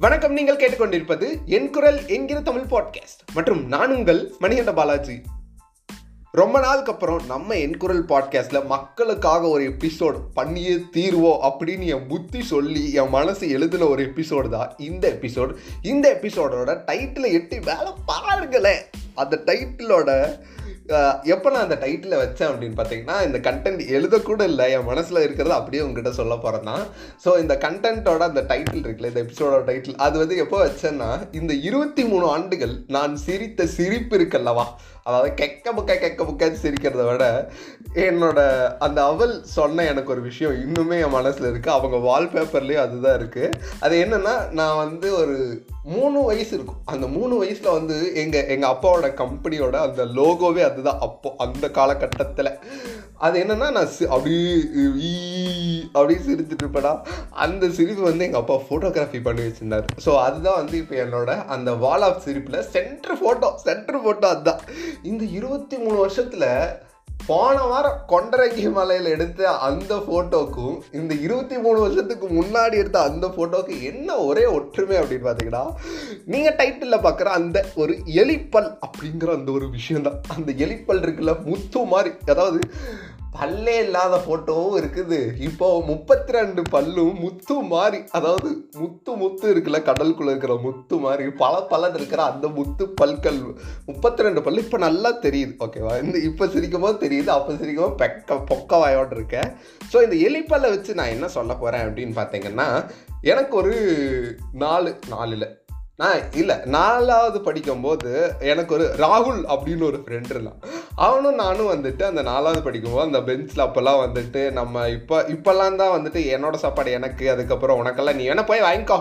வணக்கம் நீங்கள் கேட்டுக்கொண்டிருப்பது என் குரல் என்கிற தமிழ் பாட்காஸ்ட் மற்றும் நான் உங்கள் மணிகண்ட பாலாஜி. ரொம்ப நாளுக்கு அப்புறம் நம்ம என் குரல் மக்களுக்காக ஒரு எபிசோட் பண்ணியே தீர்வோம் அப்படின்னு என் புத்தி சொல்லி என் மனசு எழுதின ஒரு எபிசோடு தான் இந்த எபிசோட் இந்த எபிசோடோட டைட்டில் எட்டி வேலை பாருங்களேன். அந்த டைட்டிலோட எப்போ நான் அந்த டைட்டில் வச்சேன் அப்படின்னு பார்த்தீங்கன்னா இந்த கண்டென்ட் எழுதக்கூட இல்லை என் மனசில் இருக்கிறது அப்படியே உங்ககிட்ட சொல்ல போகிறேன் தான் ஸோ இந்த கண்டென்ட்டோட அந்த டைட்டில் இருக்குல்ல இந்த எபிசோடோட டைட்டில் அது வந்து எப்போ வச்சேன்னா இந்த இருபத்தி மூணு ஆண்டுகள் நான் சிரித்த சிரிப்பு இருக்குல்லவா? அதாவது கெக்க முக்க கெக்க முக்க சிரிக்கிறத விட என்னோட அந்த அவள் சொன்ன எனக்கு ஒரு விஷயம் இன்னுமே என் மனசில் இருக்குது அவங்க வால்பேப்பர்லேயும் அதுதான் இருக்குது அது என்னென்னா நான் வந்து ஒரு மூணு வயசு இருக்கும். அந்த மூணு வயசில் வந்து எங்கள் எங்கள் அப்பாவோட கம்பெனியோட அந்த லோகோவே அதுதான் அப்போ அந்த காலகட்டத்தில். அது என்னென்னா நான் சி அப்படியே அப்படி சிரிச்சுட்டு இருப்பேடா. அந்த சிரிப்பு வந்து எங்கள் அப்பா ஃபோட்டோகிராஃபி பண்ணி வச்சுருந்தார். ஸோ அதுதான் வந்து இப்போ என்னோட அந்த வால் ஆஃப் சிரிப்பில் சென்ட்ரு ஃபோட்டோ சென்ட்ரு ஃபோட்டோ அதுதான். இந்த இருபத்தி மூணு வருஷத்தில் போன வாரம் கொண்டரங்கி மலையில் எடுத்த அந்த ஃபோட்டோக்கும் இந்த இருபத்தி மூணு வருஷத்துக்கு முன்னாடி எடுத்த அந்த ஃபோட்டோக்கு என்ன ஒரே ஒற்றுமை அப்படின்னு பார்த்தீங்கன்னா நீங்கள் டைட்டிலில் பார்க்குற அந்த ஒரு எலிப்பல் அப்படிங்கிற அந்த ஒரு விஷயம்தான். அந்த எலிப்பல் இருக்குல்ல முத்து மாதிரி. அதாவது பல்லே இல்லாத ஃபோட்டோவும் இருக்குது. இப்போ முப்பத்தி ரெண்டு பல்லும் முத்து மாதிரி அதாவது முத்து முத்து இருக்குல்ல கடலுக்குள்ளே இருக்கிற முத்து மாதிரி பல பலன் இருக்கிற அந்த முத்து பல்கள். முப்பத்தி ரெண்டு பல்லு இப்போ நல்லா தெரியுது. ஓகேவா இந்த இப்போ சிரிக்கும் போது தெரியுது அப்போ சிரிக்கும் போது பெக்க பொக்க வாயோடு இருக்கேன். ஸோ இந்த எலிப்பல்லை வச்சு நான் என்ன சொல்ல போகிறேன் அப்படின்னு பார்த்தீங்கன்னா எனக்கு ஒரு நாலு நாலில். நான் இல்லை நாலாவது படிக்கும்போது எனக்கு ஒரு ராகுல் அப்படின்னு ஒரு ஃப்ரெண்ட் இருந்தான். அவனும் நானும் வந்துட்டு அந்த நாலாவது படிக்கும்போது அந்த பெஞ்சில் அப்போல்லாம் வந்துட்டு நம்ம இப்போ இப்போல்லாம் தான் வந்துட்டு என்னோட சாப்பாடு எனக்கு அதுக்கப்புறம் உனக்கெல்லாம் நீ வேணா போய் வாங்கிக்கோ.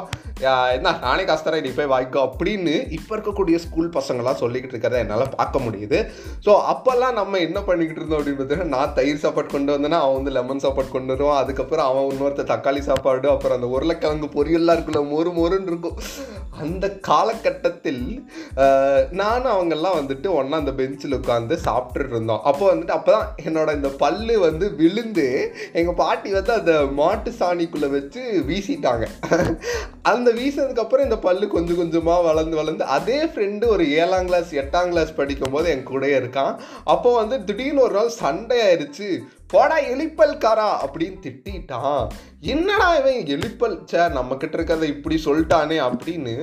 என்ன நானே கஷ்டம் நீ போய் வாங்கிக்கோ அப்படின்னு இப்போ இருக்கக்கூடிய ஸ்கூல் பசங்களாம் சொல்லிக்கிட்டு இருக்கிறத என்னால் பார்க்க முடியுது. ஸோ அப்போல்லாம் நம்ம என்ன பண்ணிக்கிட்டு இருந்தோம் அப்படின்னு பார்த்தீங்கன்னா நான் தயிர் சாப்பாடு கொண்டு வந்தேன்னா அவன் வந்து லெமன் சாப்பாடு கொண்டு வருவான். அதுக்கப்புறம் அவன் இன்னொருத்த தக்காளி சாப்பாடு அப்புறம் அந்த உருளைக்கிழங்கு பொரியல்லாம் இருக்குல்ல மொறு மொறுன்னு இருக்கும். அந்த காலகட்டத்தில் நானும் அவங்கெல்லாம் வந்துட்டு ஒன்றா அந்த பெஞ்சில் உட்காந்து சாப்பிட்டுட்டு இருந்தோம் அப்போ வந்துட்டு அப்போ தான் என்னோட இந்த பல்லு வந்து விழுந்து எங்கள் பாட்டி வந்து அந்த மாட்டு சாணிக்குள்ளே வச்சு வீசிட்டாங்க. அந்த வீசினதுக்கப்புறம் இந்த பல்லு கொஞ்சம் கொஞ்சமாக வளர்ந்து வளர்ந்து அதே ஃப்ரெண்டு ஒரு ஏழாம் கிளாஸ் எட்டாம் கிளாஸ் படிக்கும்போது என் கூட இருக்கான். அப்போ வந்து திடீர்னு ஒரு நாள் சண்டை ஆயிடுச்சு போடா எலிப்பல்காரா அப்படின்னு திட்டான் என்னடா இவன் எலிப்பல்? சே நம்மக்கிட்ட இருக்கிறத இப்படி சொல்லிட்டானே அப்படின்னு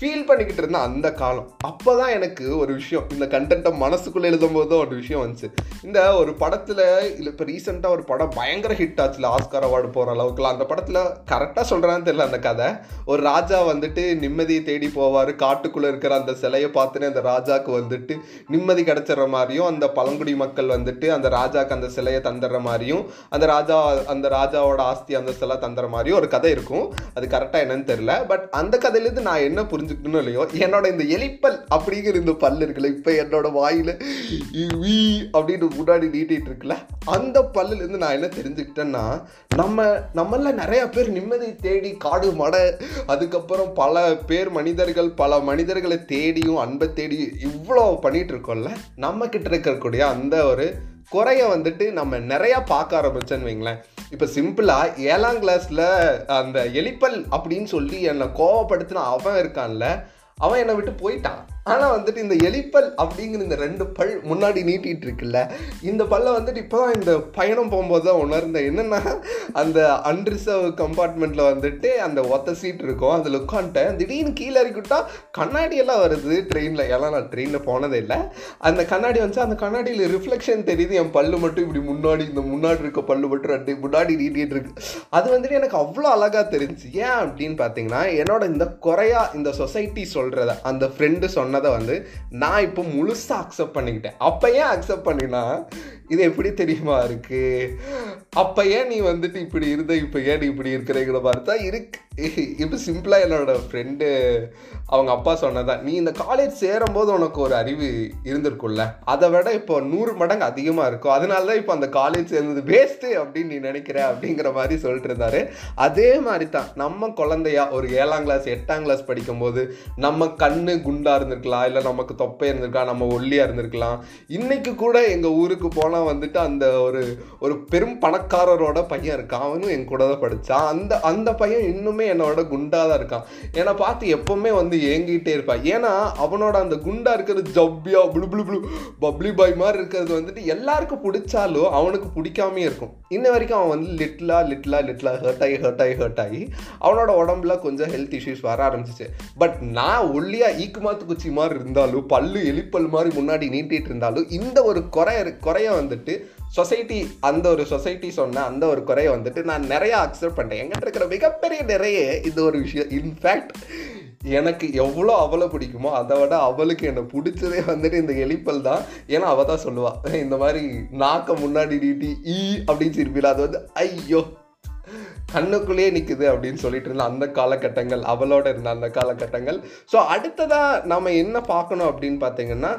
ஃபீல் பண்ணிக்கிட்டு இருந்தேன் அந்த காலம். அப்போ தான் எனக்கு ஒரு விஷயம் இந்த கண்டென்ட்டை மனசுக்குள்ளே எழுதும் போது ஒரு விஷயம் வந்துச்சு. இந்த ஒரு படத்தில் இல்லை இப்போ ரீசெண்டாக ஒரு படம் பயங்கர ஹிட் ஆச்சுல ஆஸ்கார் அவார்டு போகிற அளவுக்குலாம். அந்த படத்தில் கரெக்டாக சொல்கிறான்னு தெரியல அந்த கதை. ஒரு ராஜா வந்துட்டு நிம்மதியை தேடி போவார். காட்டுக்குள்ளே இருக்கிற அந்த சிலையை பார்த்துன்னு அந்த ராஜாவுக்கு வந்துட்டு நிம்மதி கிடச்சிட்ற மாதிரியும் அந்த பழங்குடி மக்கள் வந்துட்டு அந்த ராஜாவுக்கு அந்த சிலையை தந்துடுற மாதிரியும் அந்த ராஜா அந்த ராஜாவோட ஆஸ்தி அந்த சிலை தந்துடுற மாதிரியும் ஒரு கதை இருக்கும். அது கரெக்டாக என்னன்னு தெரியல. பட் அந்த கதையிலேருந்து நான் என்ன புரிஞ்சுக்கணும் இல்லையோ என்னோட இந்த எலிப்பல் அப்படிங்கிற இந்த பல் இருக்குல்ல இப்போ என்னோட வாயில் வீ அப்படின்னு முன்னாடி நீட்டிகிட்டு இருக்குல்ல அந்த பல்லுலேருந்து நான் என்ன தெரிஞ்சுக்கிட்டேன்னா நம்ம நம்மள நிறைய பேர் நிம்மதி தேடி காடு மடை அதுக்கப்புறம் பல பேர் மனிதர்கள் பல மனிதர்களை தேடியும் அன்பை தேடியும் இவ்வளோ பண்ணிகிட்டு இருக்கோம்ல நம்மக்கிட்ட இருக்கக்கூடிய அந்த ஒரு குறைய வந்துட்டு நம்ம நிறையா பார்க்க ஆரம்பிச்சேன்னு வைங்களேன். இப்போ சிம்பிளாக ஏழாம் கிளாஸில் அந்த எலிப்பல் அப்படின்னு சொல்லி என்னை கோவப்படுத்தின அவன் இருக்கான்ல அவன் என்னை விட்டு போயிட்டான். ஆனால் வந்துட்டு இந்த எலிப்பல் அப்படிங்கிற இந்த ரெண்டு பல் முன்னாடி நீட்டிகிட்டு இருக்குல்ல இந்த பல்லை வந்துட்டு இப்போ தான் இந்த பயணம் போகும்போது தான் உணர்ந்தேன். என்னென்னா அந்த அன்ரிசர்வ் கம்பார்ட்மெண்ட்டில் வந்துட்டு அந்த ஒத்த சீட் இருக்கும். அதில் உட்காந்துட்டேன். திடீர்னு கீழே இறக்கிவிட்டா கண்ணாடியெல்லாம் வருது ட்ரெயினில் எல்லாம் நான் ட்ரெயினில் போனதே இல்லை. அந்த கண்ணாடி வந்து அந்த கண்ணாடியில் ரிஃப்ளெக்ஷன் தெரியுது. என் பல்லு மட்டும் இப்படி முன்னாடி இந்த முன்னாடி இருக்க பல்லு மட்டும் ரெண்டு முன்னாடி நீட்டிகிட்டு இருக்கு அது வந்துட்டு எனக்கு அவ்வளோ அழகாக தெரிஞ்சு ஏன் அப்படின்னு பார்த்தீங்கன்னா என்னோட இந்த குறையா இந்த சொசைட்டி சொல்கிறத அந்த ஃப்ரெண்டு சொன்ன சொன்னதை வந்து நான் இப்போ முழுசாக அக்செப்ட் பண்ணிக்கிட்டேன். அப்போ ஏன் அக்செப்ட் பண்ணினா இது எப்படி தெரியுமா இருக்கு? அப்போ ஏன் நீ வந்துட்டு இப்படி இருந்த? இப்போ ஏன் நீ இப்படி இருக்கிறீங்கிற பார்த்தா இருக்கு. இப்போ சிம்பிளாக என்னோட ஃப்ரெண்டு அவங்க அப்பா சொன்னதான் நீ இந்த காலேஜ் சேரும்போது உனக்கு ஒரு அறிவு இருந்திருக்கும்ல? அதை விட இப்போ நூறு மடங்கு அதிகமாக இருக்கும். அதனால தான் இப்போ அந்த காலேஜ் சேர்ந்தது வேஸ்ட்டு அப்படின்னு நீ நினைக்கிற அப்படிங்கிற மாதிரி சொல்லிட்டு இருந்தாரு அதே மாதிரி தான் நம்ம குழந்தையா ஒரு ஏழாம் கிளாஸ் எட்டாம் கிளாஸ் படிக்கும்போது நம்ம கண்ணு குண்டாக இருந்திருக்கலாம். இல்லை நமக்கு தொப்பை இருந்திருக்கலாம் நம்ம ஒல்லியாக இருந்திருக்கலாம். இன்றைக்கி கூட எங்கள் ஊருக்கு போனால் வந்துட்டு அந்த ஒரு ஒரு பெரும் பணக்காரரோட பையன் இருக்கான். அவனும் என் கூட தான் படித்தான் அந்த அந்த பையன் இன்னுமே என்னோட குண்டாக தான் இருக்கான். என்னை பார்த்து எப்பவுமே வந்து ஏங்கிட்டே இருப்பான். ஏன்னா அவனோட அந்த குண்டா இருக்கிறது ஜப்பியா புளு புளு புளு பப்ளி பாய் மாதிரி இருக்கிறது வந்துட்டு எல்லாருக்கும் பிடிச்சாலும் அவனுக்கு பிடிக்காமே இருக்கும். இன்ன வரைக்கும் அவன் வந்து லிட்லா லிட்லா லிட்லா ஹர்ட் ஆகி ஹர்ட் ஆகி ஹர்ட் ஆகி அவனோட உடம்புல கொஞ்சம் ஹெல்த் இஷ்யூஸ் வர ஆரம்பிச்சிச்சு. பட் நான் ஒல்லியா ஈக்குமாத்து குச்சி மாதிரி இருந்தாலும் பல்லு எலிப்பல் மாதிரி முன்னாடி நீட்டிட்டு இருந்தாலும் இந்த ஒரு குறைய குறைய வந்துட்டு சொசைட்டி அந்த ஒரு சொசைட்டி சொன்ன அந்த ஒரு குறைய வந்துட்டு நான் நிறையா அக்செப்ட் பண்ணிட்டேன். எங்கிட்ட இருக்கிற மிகப்பெரிய நிறைய இது ஒரு விஷயம். இன்ஃபேக்ட் எனக்கு எவ்வளோ அவளை பிடிக்குமோ அதை விட அவளுக்கு என்னை பிடிச்சதே வந்துட்டு இந்த எலிப்பல் தான். ஏன்னா அவள் தான் சொல்லுவாள் இந்த மாதிரி நாக்க முன்னாடி நீட்டி ஈ அப்படின்னு சிரிப்பில அது வந்து ஐயோ கண்ணுக்குள்ளேயே நிற்குது அப்படின்னு சொல்லிட்டு இருந்த அந்த காலகட்டங்கள் அவளோட இருந்த அந்த காலகட்டங்கள். ஸோ அடுத்ததாக நம்ம என்ன பார்க்கணும் அப்படின்னு பார்த்தீங்கன்னா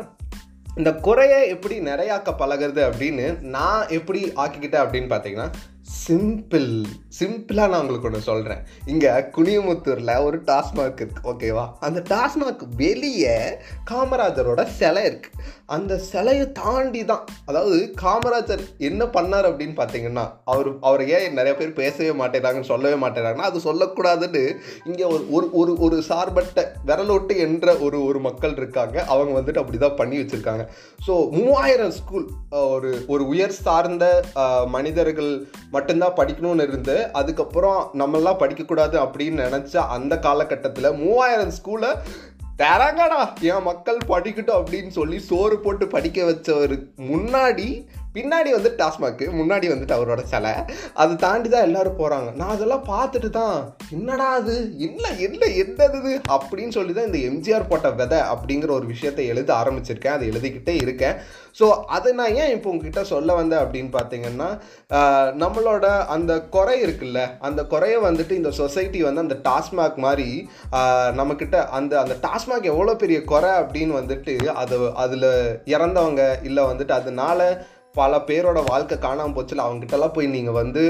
இந்த குறையை எப்படி நிறையாக்க பழகிறது அப்படின்னு நான் எப்படி ஆக்கிக்கிட்டேன் அப்படின்னு பார்த்தீங்கன்னா சிம்பிள் சிம்பிளாக நான் உங்களுக்கு ஒன்று சொல்கிறேன் இங்கே குனியமுத்தூரில் ஒரு டாஸ்மாக் இருக்குது ஓகேவா அந்த டாஸ்மாக் வெளியே காமராஜரோட சிலை இருக்குது அந்த சிலையை தாண்டி தான் அதாவது காமராஜர் என்ன பண்ணார் அப்படின்னு பார்த்தீங்கன்னா அவர் அவர் ஏன் நிறைய பேர் பேசவே மாட்டேறாங்கன்னு சொல்லவே மாட்டேறாங்கன்னா அது சொல்லக்கூடாதுன்னு இங்கே ஒரு ஒரு ஒரு ஒரு சார்பட்ட விரலோட்டு என்ற ஒரு ஒரு மக்கள் இருக்காங்க. அவங்க வந்துட்டு அப்படி தான் பண்ணி வச்சுருக்காங்க. ஸோ மூவாயிரம் ஸ்கூல் ஒரு ஒரு உயர் சார்ந்த மனிதர்கள் மட்டும்தான் படிக்கணும்னு இருந்து அதுக்கப்புறம் நம்மளாம் படிக்கக்கூடாது அப்படின்னு நினச்ச அந்த காலகட்டத்தில் மூவாயிரம் ஸ்கூலை தராங்கடா என் மக்கள் படிக்கட்டும் அப்படின்னு சொல்லி சோறு போட்டு படிக்க வச்சவருக்கு முன்னாடி பின்னாடி வந்து டாஸ்மாக்கு முன்னாடி வந்துட்டு அவரோட சிலை. அதை தாண்டி தான் எல்லாரும் போகிறாங்க நான் அதெல்லாம் பார்த்துட்டு தான் என்னடா அது? என்ன என்ன என்னது அப்படின்னு சொல்லி தான் இந்த எம்ஜிஆர் போட்ட விதை அப்படிங்கிற ஒரு விஷயத்தை எழுத ஆரம்பிச்சிருக்கேன். அதை எழுதிக்கிட்டே இருக்கேன். ஸோ அதை நான் ஏன் இப்போ உங்ககிட்ட சொல்ல வந்தேன் அப்படின்னு பார்த்தீங்கன்னா நம்மளோட அந்த குறை இருக்குல்ல அந்த குறையை வந்துட்டு இந்த சொசைட்டி வந்து அந்த டாஸ்மாக் மாதிரி நம்மக்கிட்ட அந்த அந்த டாஸ்மாக் எவ்வளோ பெரிய குறை அப்படின்னு வந்துட்டு அது அதில் இறந்தவங்க இல்லை வந்துட்டு அதனால பல பேரோட வாழ்க்கை காணாமல் போச்சுல அவங்ககிட்டலாம் போய் நீங்கள் வந்து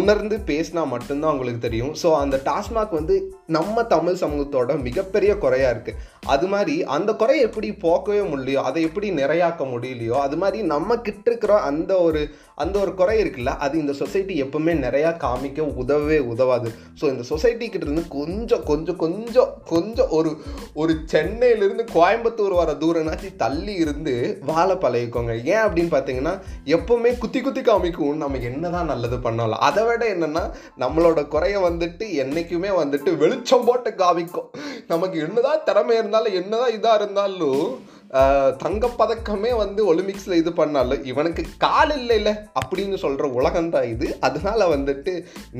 உணர்ந்து பேசினா மட்டும்தான் உங்களுக்கு தெரியும். ஸோ அந்த டாஸ்மாக் வந்து நம்ம தமிழ் சமூகத்தோட மிகப்பெரிய குறையாக இருக்குது அது மாதிரி அந்த குறையை எப்படி போக்கவே முடியலையோ அதை எப்படி நிறையாக்க முடியலையோ அது மாதிரி நம்ம கிட்ட இருக்கிற அந்த ஒரு அந்த ஒரு குறை இருக்குல்ல அது இந்த சொசைட்டி எப்பவுமே நிறையா காமிக்க உதவவே உதவாது. ஸோ இந்த சொசைட்டி இருந்து கொஞ்சம் கொஞ்சம் கொஞ்சம் கொஞ்சம் ஒரு ஒரு சென்னையிலேருந்து கோயம்புத்தூர் வர தூரம்னாச்சு தள்ளி இருந்து வாழை பழகிக்கோங்க. ஏன் அப்படின்னு பார்த்தீங்கன்னா எப்பவுமே குத்தி குத்தி காமிக்கும். நம்ம என்ன தான் நல்லது பண்ணாலும். அதை விட என்னென்னா நம்மளோட குறையை வந்துட்டு என்றைக்குமே வந்துட்டு வெளிச்சம் போட்டு காமிக்கும் நமக்கு என்னதான் திறமை இருந்தாலும் என்னதான் இதாக இருந்தாலும் தங்கப்பதக்கமே வந்து ஒலிம்பிக்ஸில் இது பண்ணாலும் இவனுக்கு கால் இல்லைல்ல அப்படின்னு சொல்கிற உலகம் தான் இது. அதனால் வந்துட்டு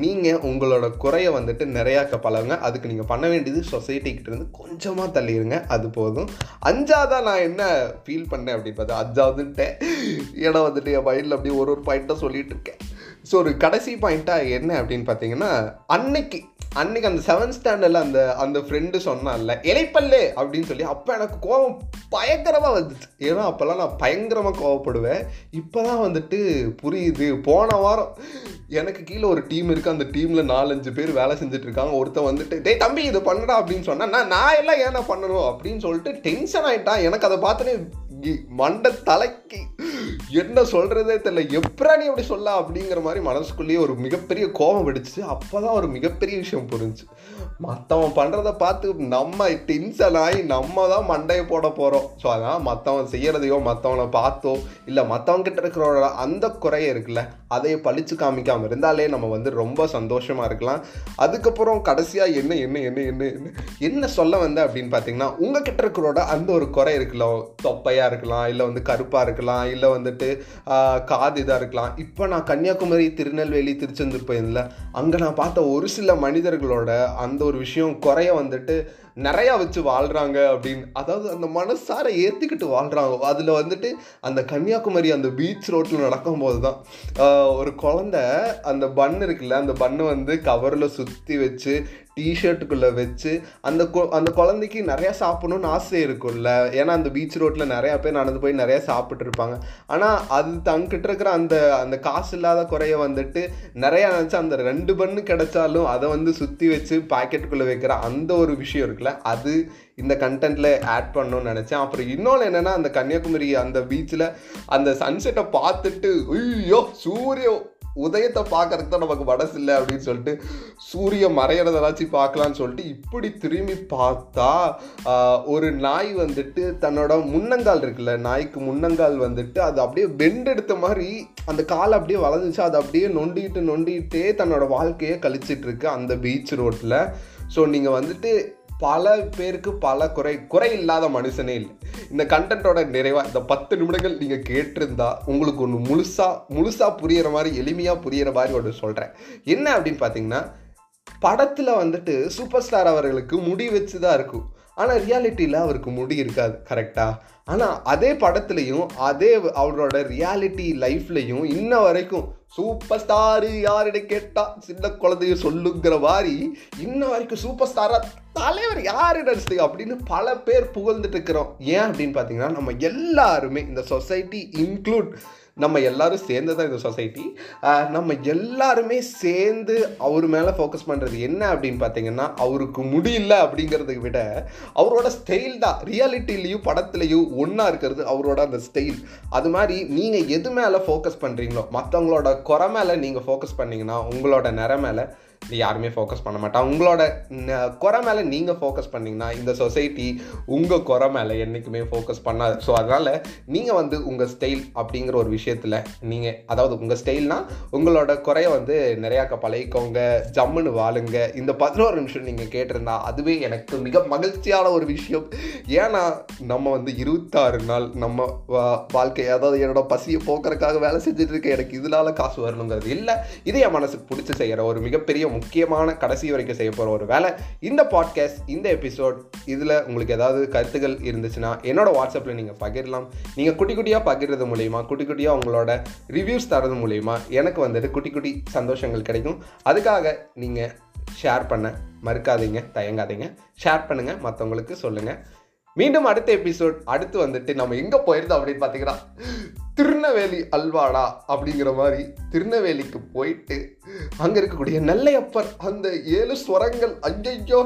நீங்கள் உங்களோட குறையை வந்துட்டு நிறையாக்க பழகுங்க. அதுக்கு நீங்கள் பண்ண வேண்டியது சொசைட்டிக்கிட்டேருந்து இருந்து கொஞ்சமாக தள்ளிடுங்க அது போதும். அஞ்சாவதாக நான் என்ன ஃபீல் பண்ணேன் அப்படின்னு பார்த்தா அஞ்சாவதுன்ட்டேன். ஏன்னா வந்துட்டு என் மைண்டில் அப்படியே ஒரு ஒரு பாயிண்ட்டாக சொல்லிகிட்டு இருக்கேன். ஸோ ஒரு கடைசி பாயிண்ட்டாக என்ன அப்படின்னு பார்த்தீங்கன்னா அன்னைக்கு அன்னைக்கு அந்த செவன்த் ஸ்டாண்டர்டில் அந்த அந்த ஃப்ரெண்டு சொன்னான்ல இலைப்பல்லே அப்படின்னு சொல்லி அப்போ எனக்கு கோபம் பயங்கரமாக வந்துச்சு. ஏன்னா அப்போல்லாம் நான் பயங்கரமாக கோவப்படுவேன். இப்போ தான் வந்துட்டு புரியுது. போன வாரம் எனக்கு கீழே ஒரு டீம் இருக்குது அந்த டீமில் நாலஞ்சு பேர் வேலை செஞ்சுட்டு இருக்காங்க ஒருத்தன் வந்துட்டு டேய் தம்பி இது பண்ணடா அப்படின்னு சொன்னால் நான் நான் எல்லாம் ஏன்னா பண்ணணும்? அப்படின்னு சொல்லிட்டு டென்ஷன் ஆகிட்டான் எனக்கு அதை பார்த்துட்டு மண்டை தலைக்கு என்ன சொல்கிறதே தெரியல. எப்பரா நீ அப்படி சொல்ல? அப்படிங்கிற மாதிரி மனசுக்குள்ளேயே ஒரு மிகப்பெரிய கோபம் வெடிச்சு அப்போ தான் ஒரு மிகப்பெரிய விஷயம் புரிஞ்சு மற்றவன் பண்ணுறத பார்த்து நம்ம டென்ஷன் ஆகி நம்ம தான் மண்டையை போட போகிறோம் ஸோ அதான் மற்றவன் செய்கிறதையோ மற்றவனை பார்த்தோ இல்லை மற்றவங்கிட்ட இருக்கிறோட அந்த குறைய இருக்குல்ல அதையே பழிச்சு காமிக்காமல் இருந்தாலே நம்ம வந்து ரொம்ப சந்தோஷமாக இருக்கலாம். அதுக்கப்புறம் கடைசியாக என்ன என்ன என்ன என்ன என்ன என்ன சொல்ல வந்தேன் அப்படின்னு பார்த்தீங்கன்னா உங்ககிட்ட இருக்கிறோட அந்த ஒரு குறை இருக்குல்ல தொப்பையாக இருக்கலாம் இல்லை வந்து கருப்பாக இருக்கலாம் இல்லை வந்துட்டு காது இதாக இருக்கலாம். இப்போ நான் கன்னியாகுமரி திருநெல்வேலி திருச்செந்தூர் போயிருந்தேன்ல அங்கே நான் பார்த்த ஒரு சில மனிதர்களோட அந்த ஒரு விஷயம் குறைய வந்துட்டு நிறையா வச்சு வாழ்கிறாங்க அப்படின்னு. அதாவது அந்த மனசார ஏற்றிக்கிட்டு வாழ்கிறாங்க அதில் வந்துட்டு அந்த கன்னியாகுமரி அந்த பீச் ரோட்டில் நடக்கும்போது தான் ஒரு குழந்த அந்த பன்னு இருக்குல்ல அந்த பன்னு வந்து கவரில் சுற்றி வச்சு டிஷர்ட்டுக்குள்ளே வச்சு அந்த அந்த குழந்தைக்கு நிறையா சாப்பிடணும்னு ஆசை இருக்கும்ல. ஏன்னா அந்த பீச் ரோட்டில் நிறையா பேர் நடந்து போய் நிறையா சாப்பிட்ருப்பாங்க ஆனால் அது தங்கிட்ட இருக்கிற அந்த அந்த காசு இல்லாத குறைய வந்துட்டு நிறையா நினச்சி அந்த ரெண்டு பண்ணு கிடைச்சாலும் அதை வந்து சுற்றி வச்சு பாக்கெட்டுக்குள்ளே வைக்கிற அந்த ஒரு விஷயம் இருக்குல்ல அது இந்த கண்டென்ட்டில் ஆட் பண்ணணும்னு நினச்சேன். அப்புறம் இன்னொன்று என்னென்னா அந்த கன்னியாகுமரி அந்த பீச்சில் அந்த சன்செட்டை பார்த்துட்டு ஐயோ சூரியோ உதயத்தை பார்க்கறதுக்கு தான் நமக்கு மனசு இல்லை அப்படின்னு சொல்லிட்டு சூரிய மறையிறதாச்சும் பார்க்கலான்னு சொல்லிட்டு இப்படி திரும்பி பார்த்தா ஒரு நாய் வந்துட்டு தன்னோட முன்னங்கால் இருக்குல்ல நாய்க்கு முன்னங்கால் வந்துட்டு அது அப்படியே பெண்ட் எடுத்த மாதிரி அந்த கால் அப்படியே வளர்ந்துச்சு அது அப்படியே நொண்டிட்டு நொண்டிகிட்டே தன்னோட வாழ்க்கையை கழிச்சிட்டு இருக்கு அந்த பீச் ரோட்டில் ஸோ நீங்கள் வந்துட்டு பல பேருக்கு பல குறை குறை இல்லாத மனுஷனே இல்லை. இந்த கண்டென்ட்டோட நிறைவாக இந்த பத்து நிமிடங்கள் நீங்கள் கேட்டிருந்தா உங்களுக்கு ஒன்று முழுசாக முழுசாக புரிகிற மாதிரி எளிமையாக புரிகிற மாதிரி ஒன்று சொல்கிறேன் என்ன அப்படின்னு பார்த்தீங்கன்னா படத்தில் வந்துட்டு சூப்பர் ஸ்டார் அவர்களுக்கு முடி வச்சு தான் இருக்கும். ஆனால் ரியாலிட்டியில் அவருக்கு முடி இருக்காது கரெக்டாக ஆனால் அதே படத்துலையும் அதே அவரோட ரியாலிட்டி லைஃப்லையும் இன்ன வரைக்கும் சூப்பர் ஸ்டாரு யாரிட கேட்டா சின்ன குழந்தைய சொல்லுங்கிற மாதிரி இன்ன வரைக்கும் சூப்பர் ஸ்டாராக தலைவர் யாரு நடிச்சது அப்படின்னு பல பேர் புகழ்ந்துட்டு இருக்கிறோம். ஏன் அப்படின்னு பார்த்தீங்கன்னா நம்ம எல்லாருமே இந்த சொசைட்டி இன்க்ளூட் நம்ம எல்லாரும் சேர்ந்து தான் இந்த சொசைட்டி நம்ம எல்லாருமே சேர்ந்து அவர் மேலே ஃபோக்கஸ் பண்ணுறது என்ன அப்படின்னு பார்த்தீங்கன்னா அவருக்கு முடியல அப்படிங்கிறத விட அவரோட ஸ்டைல் தான். ரியாலிட்டிலையும் படத்துலையும் ஒன்றா இருக்கிறது அவரோட அந்த ஸ்டைல் அது மாதிரி நீங்கள் எது மேலே ஃபோக்கஸ் பண்ணுறீங்களோ மற்றவங்களோட குறை மேலே நீங்கள் ஃபோக்கஸ் பண்ணிங்கன்னா உங்களோட நிற மேலே யாருமே ஃபோக்கஸ் பண்ண மாட்டாங்க உங்களோட குறை மேலே நீங்கள் ஃபோக்கஸ் பண்ணிங்கன்னா இந்த சொசைட்டி உங்கள் குறை மேலே என்றைக்குமே ஃபோக்கஸ் பண்ணாது. ஸோ அதனால் நீங்கள் வந்து உங்கள் ஸ்டைல் அப்படிங்கிற ஒரு விஷயத்தில் நீங்கள் அதாவது உங்கள் ஸ்டைல்னால் உங்களோட குறைய வந்து நிறையாக்க பழகிக்கோங்க ஜம்முன்னு வாழுங்க. இந்த பதினோரு நிமிஷம் நீங்கள் கேட்டிருந்தா அதுவே எனக்கு மிக மகிழ்ச்சியான ஒரு விஷயம். ஏன்னா நம்ம வந்து இருபத்தாறு நாள் நம்ம வா- வாழ்க்கை அதாவது என்னோட பசியை போக்குறதுக்காக வேலை செஞ்சுட்டு இருக்க எனக்கு இதனால காசு வரணுங்கிறது இல்லை. இதே என் மனசுக்கு பிடிச்சி செய்கிற ஒரு மிகப்பெரிய முக்கியமான கடைசி வரைக்கும் செய்ய போகிற ஒரு வேலை. இந்த பாட்காஸ்ட் இந்த எபிசோட் இதில் உங்களுக்கு ஏதாவது கருத்துகள் இருந்துச்சுன்னா என்னோட வாட்ஸ்அப்பில் நீங்கள் பகிரலாம். நீங்கள் குட்டி குட்டியாக பகிர்றது மூலயமா குட்டி குட்டியாக உங்களோட ரிவ்யூஸ் தரது மூலயமா எனக்கு வந்துட்டு குட்டி குட்டி சந்தோஷங்கள் கிடைக்கும். அதுக்காக நீங்கள் ஷேர் பண்ண மறுக்காதீங்க தயங்காதீங்க. ஷேர் பண்ணுங்கள் மற்றவங்களுக்கு சொல்லுங்கள் மீண்டும் அடுத்த எபிசோட் அடுத்து வந்துட்டு நம்ம எங்கே போயிருந்தோம் அப்படின்னு பார்த்தீங்கன்னா திருநெல்வேலி அல்வாடா அப்படிங்கிற மாதிரி திருநெல்வேலிக்கு போயிட்டு அங்கே இருக்கக்கூடிய நெல்லையப்பர் அந்த ஏழு ஸ்வரங்கள் ஐயையோ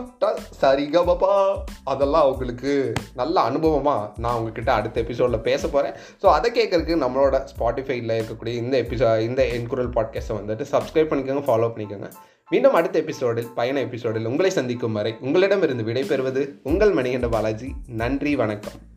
சரிகபபா அதெல்லாம் அவங்களுக்கு நல்ல அனுபவமாக நான் உங்ககிட்ட அடுத்த எபிசோடில் பேச போகிறேன் ஸோ அதை கேட்குறதுக்கு நம்மளோட ஸ்பாட்டிஃபைல இருக்கக்கூடிய இந்த எபிசோ இந்த என்குரல் பாட்காஸ்ட்டை வந்துட்டு சப்ஸ்கிரைப் பண்ணிக்கோங்க ஃபாலோ பண்ணிக்கோங்க. மீண்டும் அடுத்த எபிசோடில் பயண எபிசோடில் உங்களை சந்திக்கும் வரை உங்களிடமிருந்து விடைபெறுவது உங்கள் மணிகண்ட பாலாஜி. நன்றி வணக்கம்.